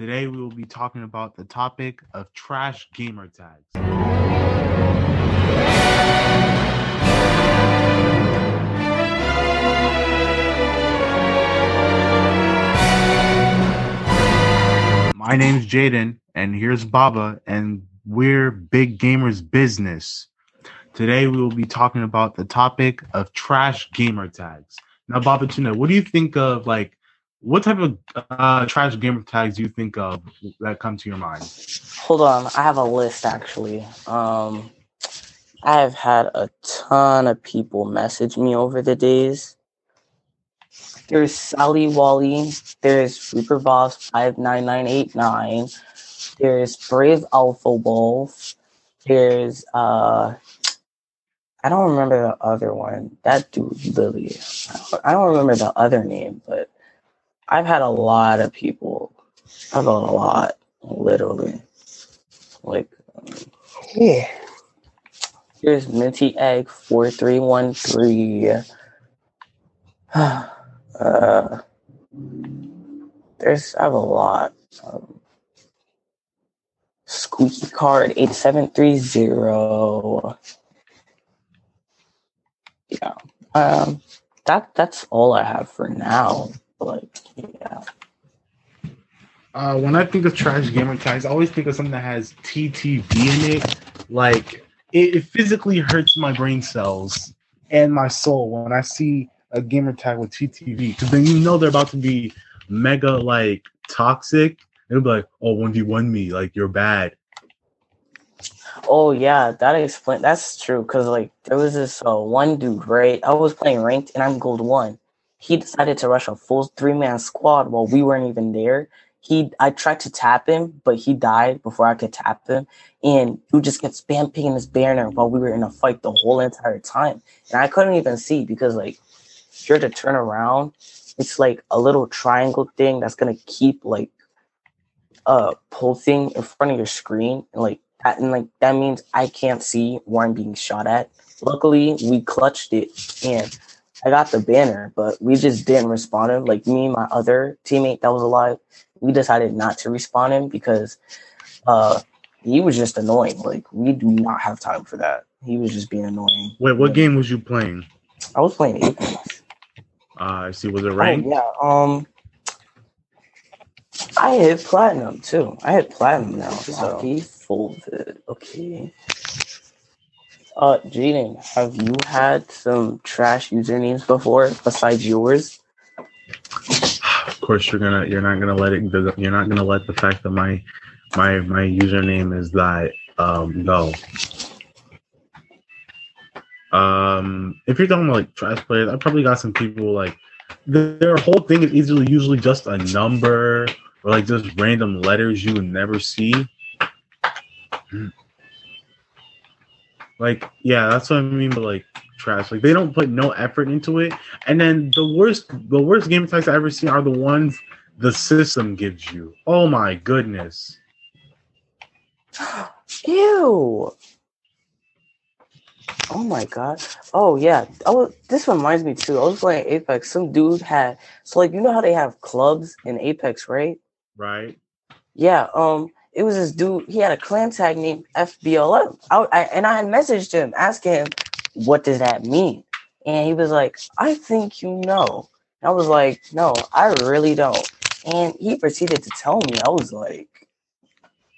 Today we will be talking about the topic of trash gamer tags. My name's Jaden, and here's Baba, and we're Big Gamers Business. Today we will be talking about the topic of trash gamer tags. Now, Baba Tuna, what do you think of like what type of uh, trash gamer tags do you think of that come to your mind? Hold on, I have a list actually. Um, I have had a ton of people message me over the days. There's Sally Wally. There's Reaper Boss five nine nine eight nine. There's Brave Alpha Wolf. There's uh, I don't remember the other one. That dude Lily. I don't remember the other name, but I've had a lot of people. I've had a lot, literally. Like, um, yeah. Here's Minty Egg four three one three. Uh, there's I have a lot. Um, squeaky card eight seven three zero. Yeah. Um. That that's all I have for now. Like, yeah. Uh, when I think of trash gamer tags, I always think of something that has TTV in it. Like, it, it physically hurts my brain cells and my soul when I see a gamer tag with TTV because then you know they're about to be mega like toxic. It'll be like, oh, one v one me, like you're bad. Oh yeah, that explain. That's true because like there was this uh, one dude, right? I was playing ranked and I'm gold one. He decided to rush a full three man squad while we weren't even there. He, I tried to tap him, but he died before I could tap him, and you just get spam his banner while we were in a fight the whole entire time, and I couldn't even see because like you're to turn around, it's like a little triangle thing that's gonna keep like uh pulsing in front of your screen and like that and like that means I can't see where I'm being shot at. Luckily we clutched it and I got the banner, but we just didn't respond him. Like me and my other teammate that was alive, we decided not to respond him because uh he was just annoying. Like we do not have time for that. He was just being annoying. Wait, what game was you playing? I was playing Apex. Uh, I see. Was it ranked? Oh, yeah. Um, I hit platinum too. I hit platinum now. So he folded. Okay. Uh, Jaden, have you had some trash usernames before besides yours? Of course, you're gonna. You're not gonna let it. You're not gonna let the fact that my my my username is that um go. Um, if you're talking about like trash players, I probably got some people like their whole thing is easily usually just a number or like just random letters you would never see. Like, yeah, that's what I mean by like trash. Like they don't put no effort into it. And then the worst the worst game types I ever seen are the ones the system gives you. Oh my goodness. Ew. Oh my god. Oh yeah. Oh, this reminds me too. I was playing Apex. Some dude had so like you know how they have clubs in Apex, right? Right. Yeah. Um. It was this dude. He had a clan tag named FBLM. I, I and I had messaged him asking him, "What does that mean?" And he was like, "I think you know." And I was like, "No, I really don't." And he proceeded to tell me. I was like,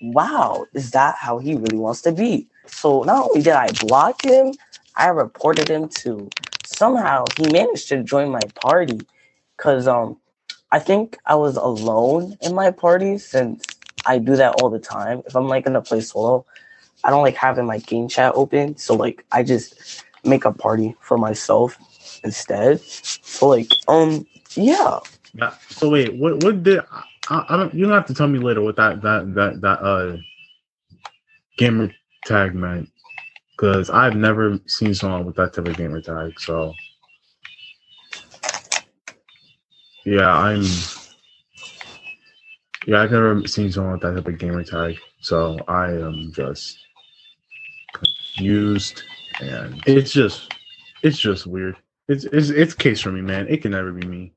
"Wow, is that how he really wants to be?" So not only did I block him, I reported him to somehow he managed to join my party because um I think I was alone in my party since I do that all the time. If I'm like gonna play solo, I don't like having my game chat open. So like I just make a party for myself instead. So like um yeah. Yeah. So wait, what what did I, I don't you don't have to tell me later what that that that that uh gamer tag meant because I've never seen someone with that type of gamer tag. So yeah, I'm yeah, I've never seen someone with that type of gamer tag. So I am just confused, and it's just it's just weird. It's it's it's case for me, man. It can never be me.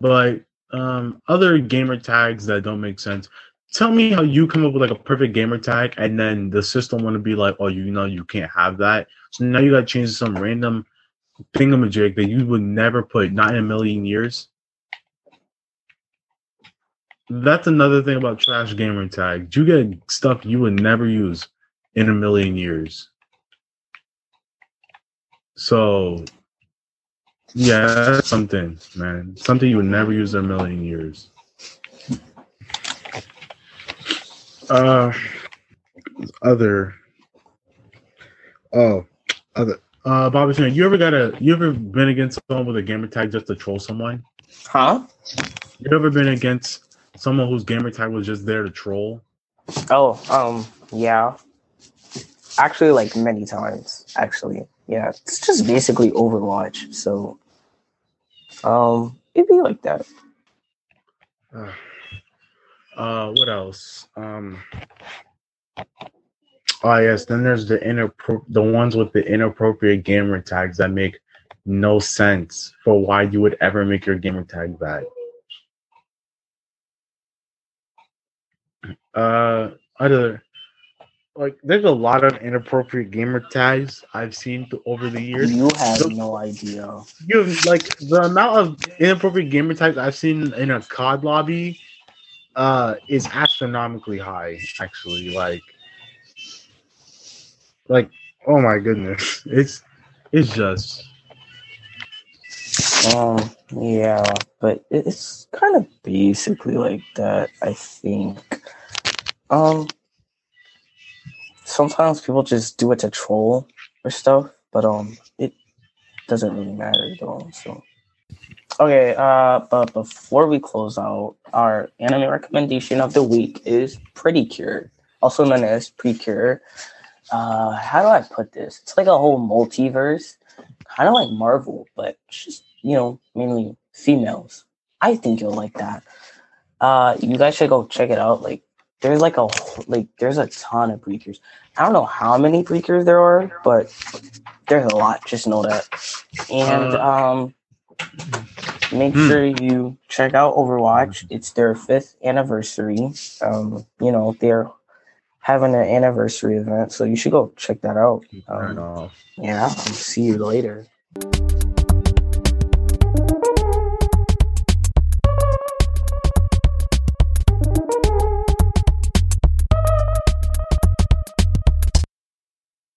But um, other gamer tags that don't make sense. Tell me how you come up with like a perfect gamer tag, and then the system want to be like, oh, you know, you can't have that. So now you got to change to some random thingamajig that you would never put, not in a million years. That's another thing about trash gamer tags. You get stuff you would never use in a million years. So, yeah, that's something, man. Something you would never use in a million years. Uh, other. Oh, other. Uh, Bobby, you ever got a? You ever been against someone with a gamer tag just to troll someone? Huh? You ever been against someone whose gamer tag was just there to troll? Oh, um, yeah. Actually, like many times. Actually, yeah. It's just basically Overwatch. So, um, it'd be like that. Uh, uh what else? Um. Oh yes, then there's the inappro- the ones with the inappropriate gamer tags that make no sense for why you would ever make your gamer tag that. Uh, other like there's a lot of inappropriate gamer tags I've seen th- over the years. You have So- no idea. You have, like the amount of inappropriate gamer tags I've seen in a COD lobby uh is astronomically high actually like like oh my goodness it's it's just Um, yeah, but it's kind of basically like that. I think. Um, sometimes people just do it to troll or stuff, but um, it doesn't really matter though. So, okay. Uh, but before we close out, our anime recommendation of the week is Pretty Cure, also known as Precure. Uh, how do I put this? It's like a whole multiverse, kind of like Marvel, but just you know mainly females. I think you'll like that. Uh, you guys should go check it out. Like, there's like a like there's a ton of precures. I don't know how many precures there are, but there's a lot. Just know that. And Uh, um, make hmm. sure you check out Overwatch. It's their fifth anniversary. Um, you know they're having an anniversary event, so you should go check that out. Um, yeah, I'll see you later.